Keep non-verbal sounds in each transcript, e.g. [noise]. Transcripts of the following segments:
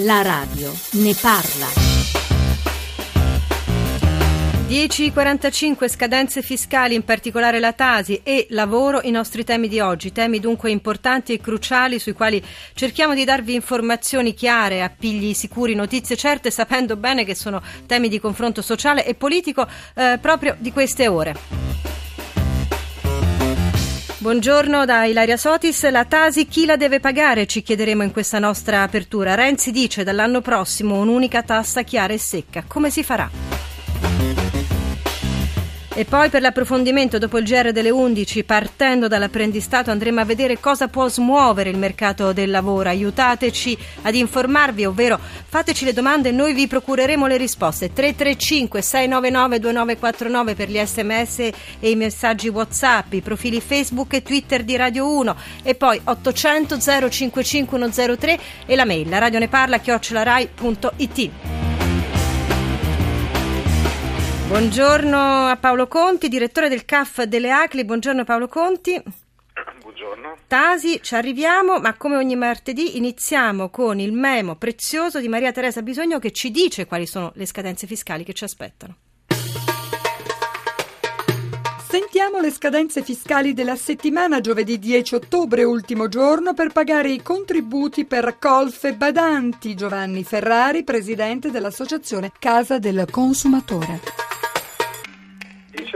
La radio ne parla. 10.45 scadenze fiscali, in particolare la Tasi e lavoro, i nostri temi di oggi, temi dunque importanti e cruciali sui quali cerchiamo di darvi informazioni chiare, appigli sicuri, notizie certe, sapendo bene che sono temi di confronto sociale e politico eh, proprio di queste ore. Buongiorno da Ilaria Sotis. La Tasi chi la deve pagare? Ci chiederemo in questa nostra apertura. Renzi dice dall'anno prossimo un'unica tassa chiara e secca. Come si farà? E poi per l'approfondimento dopo il GR delle 11, partendo dall'apprendistato, andremo a vedere cosa può smuovere il mercato del lavoro. Aiutateci ad informarvi, ovvero fateci le domande e noi vi procureremo le risposte. 335 699 2949 per gli sms e i messaggi WhatsApp, i profili Facebook e Twitter di Radio 1 e poi 800 055 103 e la mail la radio ne parla chiocciolarai.it. Buongiorno a Paolo Conti, direttore del CAF delle ACLI. Buongiorno Paolo Conti. Buongiorno. Tasi, ci arriviamo, ma come ogni martedì iniziamo con il memo prezioso di Maria Teresa Bisogno che ci dice quali sono le scadenze fiscali che ci aspettano. Sentiamo le scadenze fiscali della settimana giovedì 10 ottobre, ultimo giorno per pagare i contributi per Colfe Badanti. Giovanni Ferrari, presidente dell'associazione Casa del Consumatore.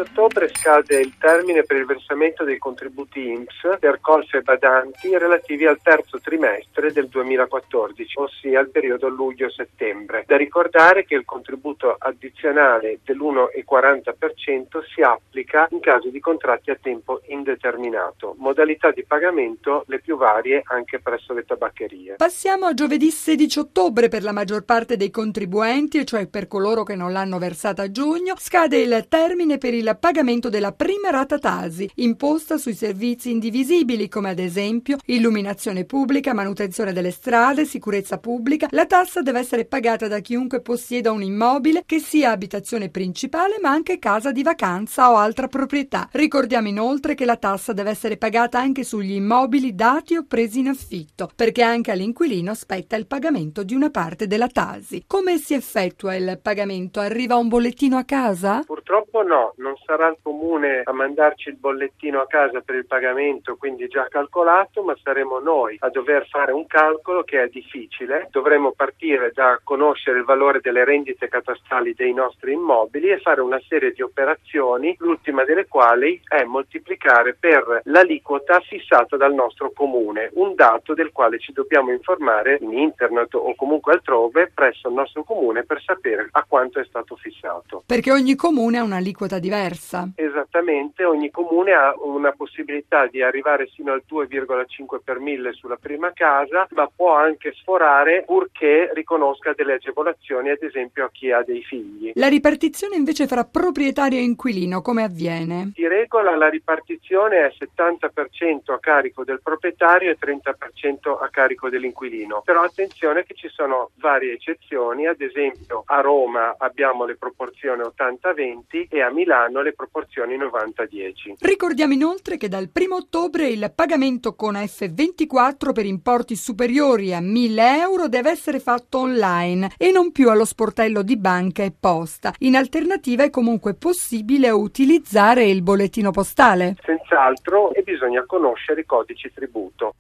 10 ottobre scade il termine per il versamento dei contributi INPS per colfe e badanti relativi al terzo trimestre del 2014, ossia il periodo luglio-settembre. Da ricordare che il contributo addizionale dell'1,40% si applica in caso di contratti a tempo indeterminato. Modalità di pagamento le più varie anche presso le tabaccherie. Passiamo a giovedì 16 ottobre per la maggior parte dei contribuenti, cioè per coloro che non l'hanno versata a giugno, scade il termine per il pagamento della prima rata Tasi, imposta sui servizi indivisibili come ad esempio illuminazione pubblica, manutenzione delle strade, sicurezza pubblica. La tassa deve essere pagata da chiunque possieda un immobile che sia abitazione principale ma anche casa di vacanza o altra proprietà. Ricordiamo inoltre che la tassa deve essere pagata anche sugli immobili dati o presi in affitto, perché anche all'inquilino spetta il pagamento di una parte della Tasi. Come si effettua il pagamento? Arriva un bollettino a casa? Purtroppo no, non sarà il comune a mandarci il bollettino a casa per il pagamento, quindi già calcolato, ma saremo noi a dover fare un calcolo che è difficile. Dovremo partire da conoscere il valore delle rendite catastali dei nostri immobili e fare una serie di operazioni, l'ultima delle quali è moltiplicare per l'aliquota fissata dal nostro comune, un dato del quale ci dobbiamo informare in internet o comunque altrove presso il nostro comune per sapere a quanto è stato fissato. Perché ogni comune ha un'aliquota diversa diversa. Esattamente, ogni comune ha una possibilità di arrivare sino al 2,5 per mille sulla prima casa, ma può anche sforare purché riconosca delle agevolazioni, ad esempio a chi ha dei figli. La ripartizione invece fra proprietario e inquilino come avviene? Di regola la ripartizione è 70% a carico del proprietario e 30% a carico dell'inquilino. Però attenzione che ci sono varie eccezioni, ad esempio a Roma abbiamo le proporzioni 80-20 e a Milano hanno le proporzioni 90-10. Ricordiamo inoltre che dal 1 ottobre il pagamento con F24 per importi superiori a 1000 euro deve essere fatto online e non più allo sportello di banca e posta. In alternativa è comunque possibile utilizzare il bollettino postale. Senz'altro e bisogna conoscere i codici tributo.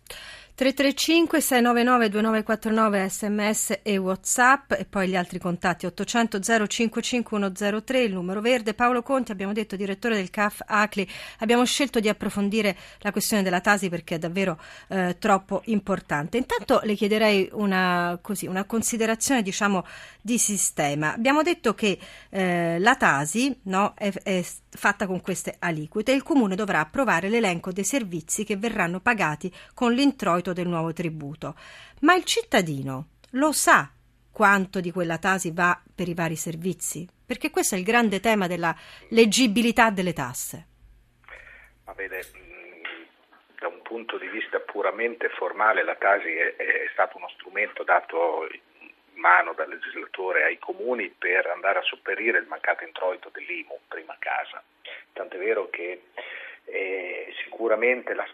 335 699 2949 sms e whatsapp e poi gli altri contatti 800 055 103 il numero verde. Paolo Conti abbiamo detto direttore del CAF ACLI abbiamo scelto di approfondire la questione della Tasi perché è davvero eh, troppo importante. Intanto le chiederei una, così, una considerazione diciamo di sistema abbiamo detto che eh, la Tasi no, è, è fatta con queste aliquote e il comune dovrà approvare l'elenco dei servizi che verranno pagati con l'introito del nuovo tributo. Ma il cittadino lo sa quanto di quella tasi va per i vari servizi? Perché questo è il grande tema della leggibilità delle tasse. Ma vede, da un punto di vista puramente formale la tasi è, è stato uno strumento dato mano dal legislatore ai comuni per andare a sopperire il mancato introito dell'IMU, prima casa. Tant'è vero che eh, sicuramente la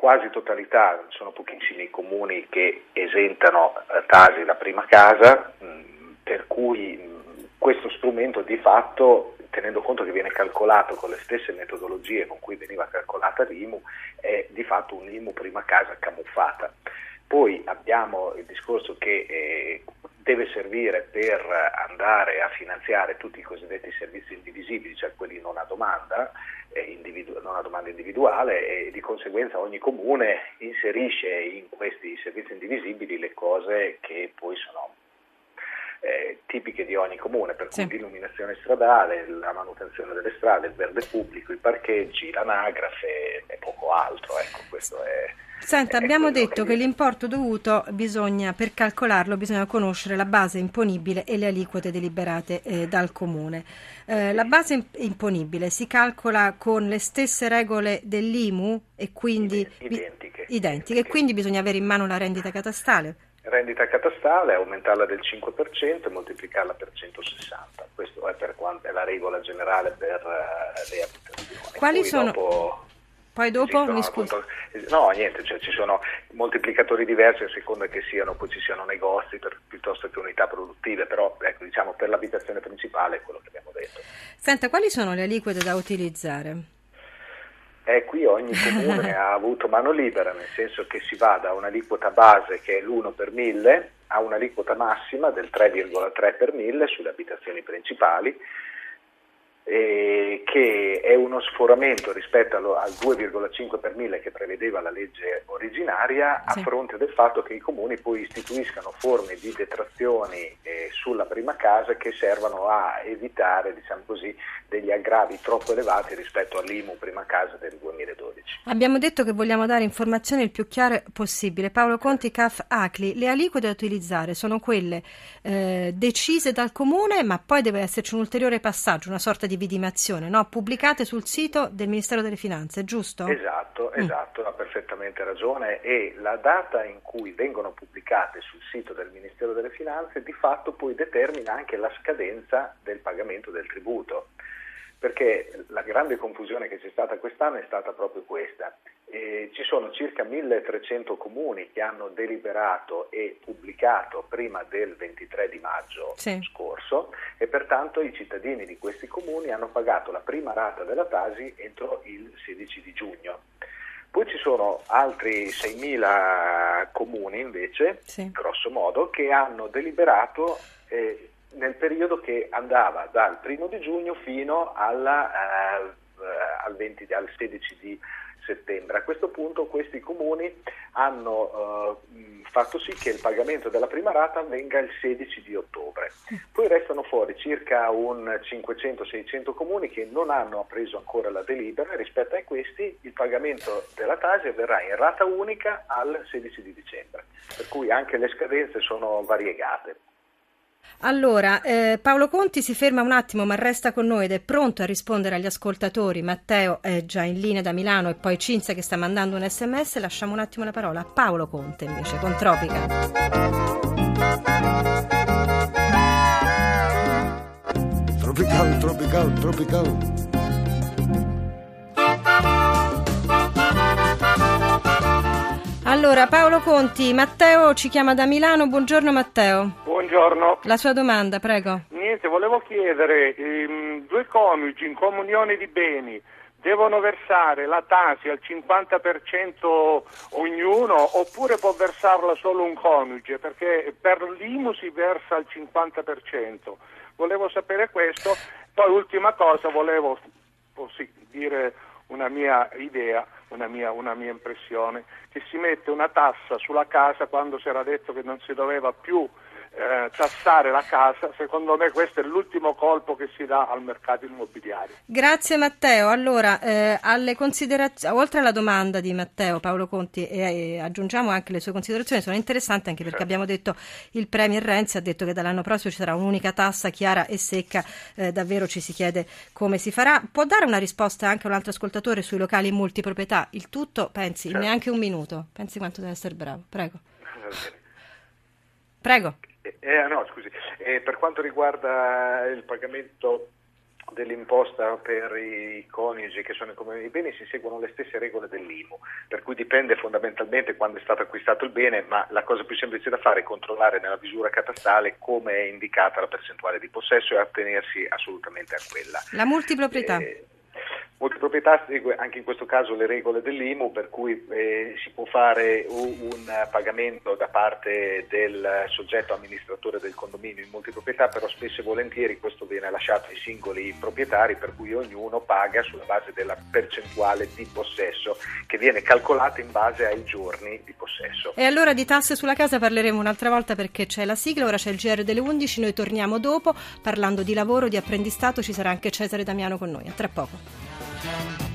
quasi totalità, sono pochissimi i comuni che esentano eh, Tasi la prima casa, mh, per cui mh, questo strumento di fatto, tenendo conto che viene calcolato con le stesse metodologie con cui veniva calcolata l'IMU, è di fatto un'IMU prima casa camuffata. Poi abbiamo il discorso che eh, deve servire per andare a finanziare tutti i cosiddetti servizi indivisibili, cioè quelli non a domanda, eh, individu- non a domanda individuale e di conseguenza ogni comune inserisce in questi servizi indivisibili le cose che poi sono eh, tipiche di ogni comune, per cui sì. l'illuminazione stradale, la manutenzione delle strade, il verde pubblico, i parcheggi, l'anagrafe e poco altro. Ecco, questo è Senta, abbiamo detto che, l'importo dovuto bisogna, per calcolarlo, bisogna conoscere la base imponibile e le aliquote deliberate eh, dal comune. Eh, la base imponibile si calcola con le stesse regole dell'IMU e quindi identiche, identiche, e quindi bisogna avere in mano la rendita catastale. Rendita catastale, aumentarla del 5% e moltiplicarla per 160. Questo è per quanto è la regola generale per uh, le abitazioni. Quali sono dopo poi dopo mi scusi. No, niente, cioè ci sono moltiplicatori diversi a seconda che siano, poi ci siano negozi per, piuttosto che unità produttive, però ecco, diciamo per l'abitazione principale è quello che abbiamo detto. Senta, quali sono le aliquote da utilizzare? Eh, qui ogni comune [laughs] ha avuto mano libera, nel senso che si va da un'aliquota base che è l'1 per 1000 a un'aliquota massima del 3,3 per 1000 sulle abitazioni principali eh, che è uno sforamento rispetto allo, al 2,5 per mille che prevedeva la legge originaria sì. a fronte del fatto che i comuni poi istituiscano forme di detrazioni eh, sulla prima casa che servano a evitare diciamo così, degli aggravi troppo elevati rispetto all'IMU prima casa del 2012. Abbiamo detto che vogliamo dare informazioni il più chiare possibile. Paolo Conti, CAF ACLI, le aliquote da utilizzare sono quelle eh, decise dal comune ma poi deve esserci un ulteriore passaggio, una sorta di vidimazione, no? pubblicate sul sito del Ministero delle Finanze, giusto? Esatto, mm. esatto, ha perfettamente ragione e la data in cui vengono pubblicate sul sito del Ministero delle Finanze di fatto poi determina anche la scadenza del pagamento del tributo perché la grande confusione che c'è stata quest'anno è stata proprio questa. E ci sono circa 1300 comuni che hanno deliberato e pubblicato prima del 23 di maggio sì. scorso e pertanto i cittadini di questi comuni hanno pagato la prima rata della Tasi entro il 16 di giugno. Poi ci sono altri 6.000 comuni invece, sì. grosso modo, che hanno deliberato eh, nel periodo che andava dal primo di giugno fino alla, eh, al, 20, al 16 di settembre. A questo punto questi comuni hanno eh, fatto sì che il pagamento della prima rata avvenga il 16 di ottobre. Poi restano fuori circa un 500-600 comuni che non hanno preso ancora la delibera e rispetto a questi il pagamento della Tasi avverrà in rata unica al 16 di dicembre, per cui anche le scadenze sono variegate. Allora, eh, Paolo Conti si ferma un attimo ma resta con noi ed è pronto a rispondere agli ascoltatori. Matteo è già in linea da Milano e poi Cinzia che sta mandando un sms. Lasciamo un attimo la parola a Paolo Conte invece con Tropica. Tropical, tropical, tropical. Allora, Paolo Conti, Matteo ci chiama da Milano. Buongiorno Matteo. Buongiorno. La sua domanda, prego. Niente, volevo chiedere, ehm, due coniugi in comunione di beni devono versare la tasi al 50% ognuno oppure può versarla solo un coniuge? Perché per l'IMU si versa al 50%. Volevo sapere questo. Poi ultima cosa, volevo sì, dire una mia idea, una mia, una mia, impressione, che si mette una tassa sulla casa quando si era detto che non si doveva più eh, tassare la casa, secondo me questo è l'ultimo colpo che si dà al mercato immobiliare. Grazie Matteo. Allora, eh, alle considerazio- oltre alla domanda di Matteo Paolo Conti, e, e aggiungiamo anche le sue considerazioni, sono interessanti anche perché certo. abbiamo detto il Premier Renzi ha detto che dall'anno prossimo ci sarà un'unica tassa chiara e secca, eh, davvero ci si chiede come si farà. Può dare una risposta anche a un altro ascoltatore sui locali in multiproprietà? Il tutto, pensi, certo. neanche un minuto. Pensi quanto deve essere bravo. Prego. Prego. Eh, no, scusi, eh, per quanto riguarda il pagamento dell'imposta per i coniugi che sono in comune di beni si seguono le stesse regole dell'IMU, per cui dipende fondamentalmente quando è stato acquistato il bene, ma la cosa più semplice da fare è controllare nella misura catastale come è indicata la percentuale di possesso e attenersi assolutamente a quella. La multiproprietà. Eh, Multiproprietà segue anche in questo caso le regole dell'IMU per cui eh, si può fare un pagamento da parte del soggetto amministratore del condominio in multiproprietà, però spesso e volentieri questo viene lasciato ai singoli proprietari per cui ognuno paga sulla base della percentuale di possesso che viene calcolata in base ai giorni di possesso. E allora di tasse sulla casa parleremo un'altra volta perché c'è la sigla, ora c'è il GR delle 11, noi torniamo dopo parlando di lavoro, di apprendistato, ci sarà anche Cesare Damiano con noi. A tra poco. Thank.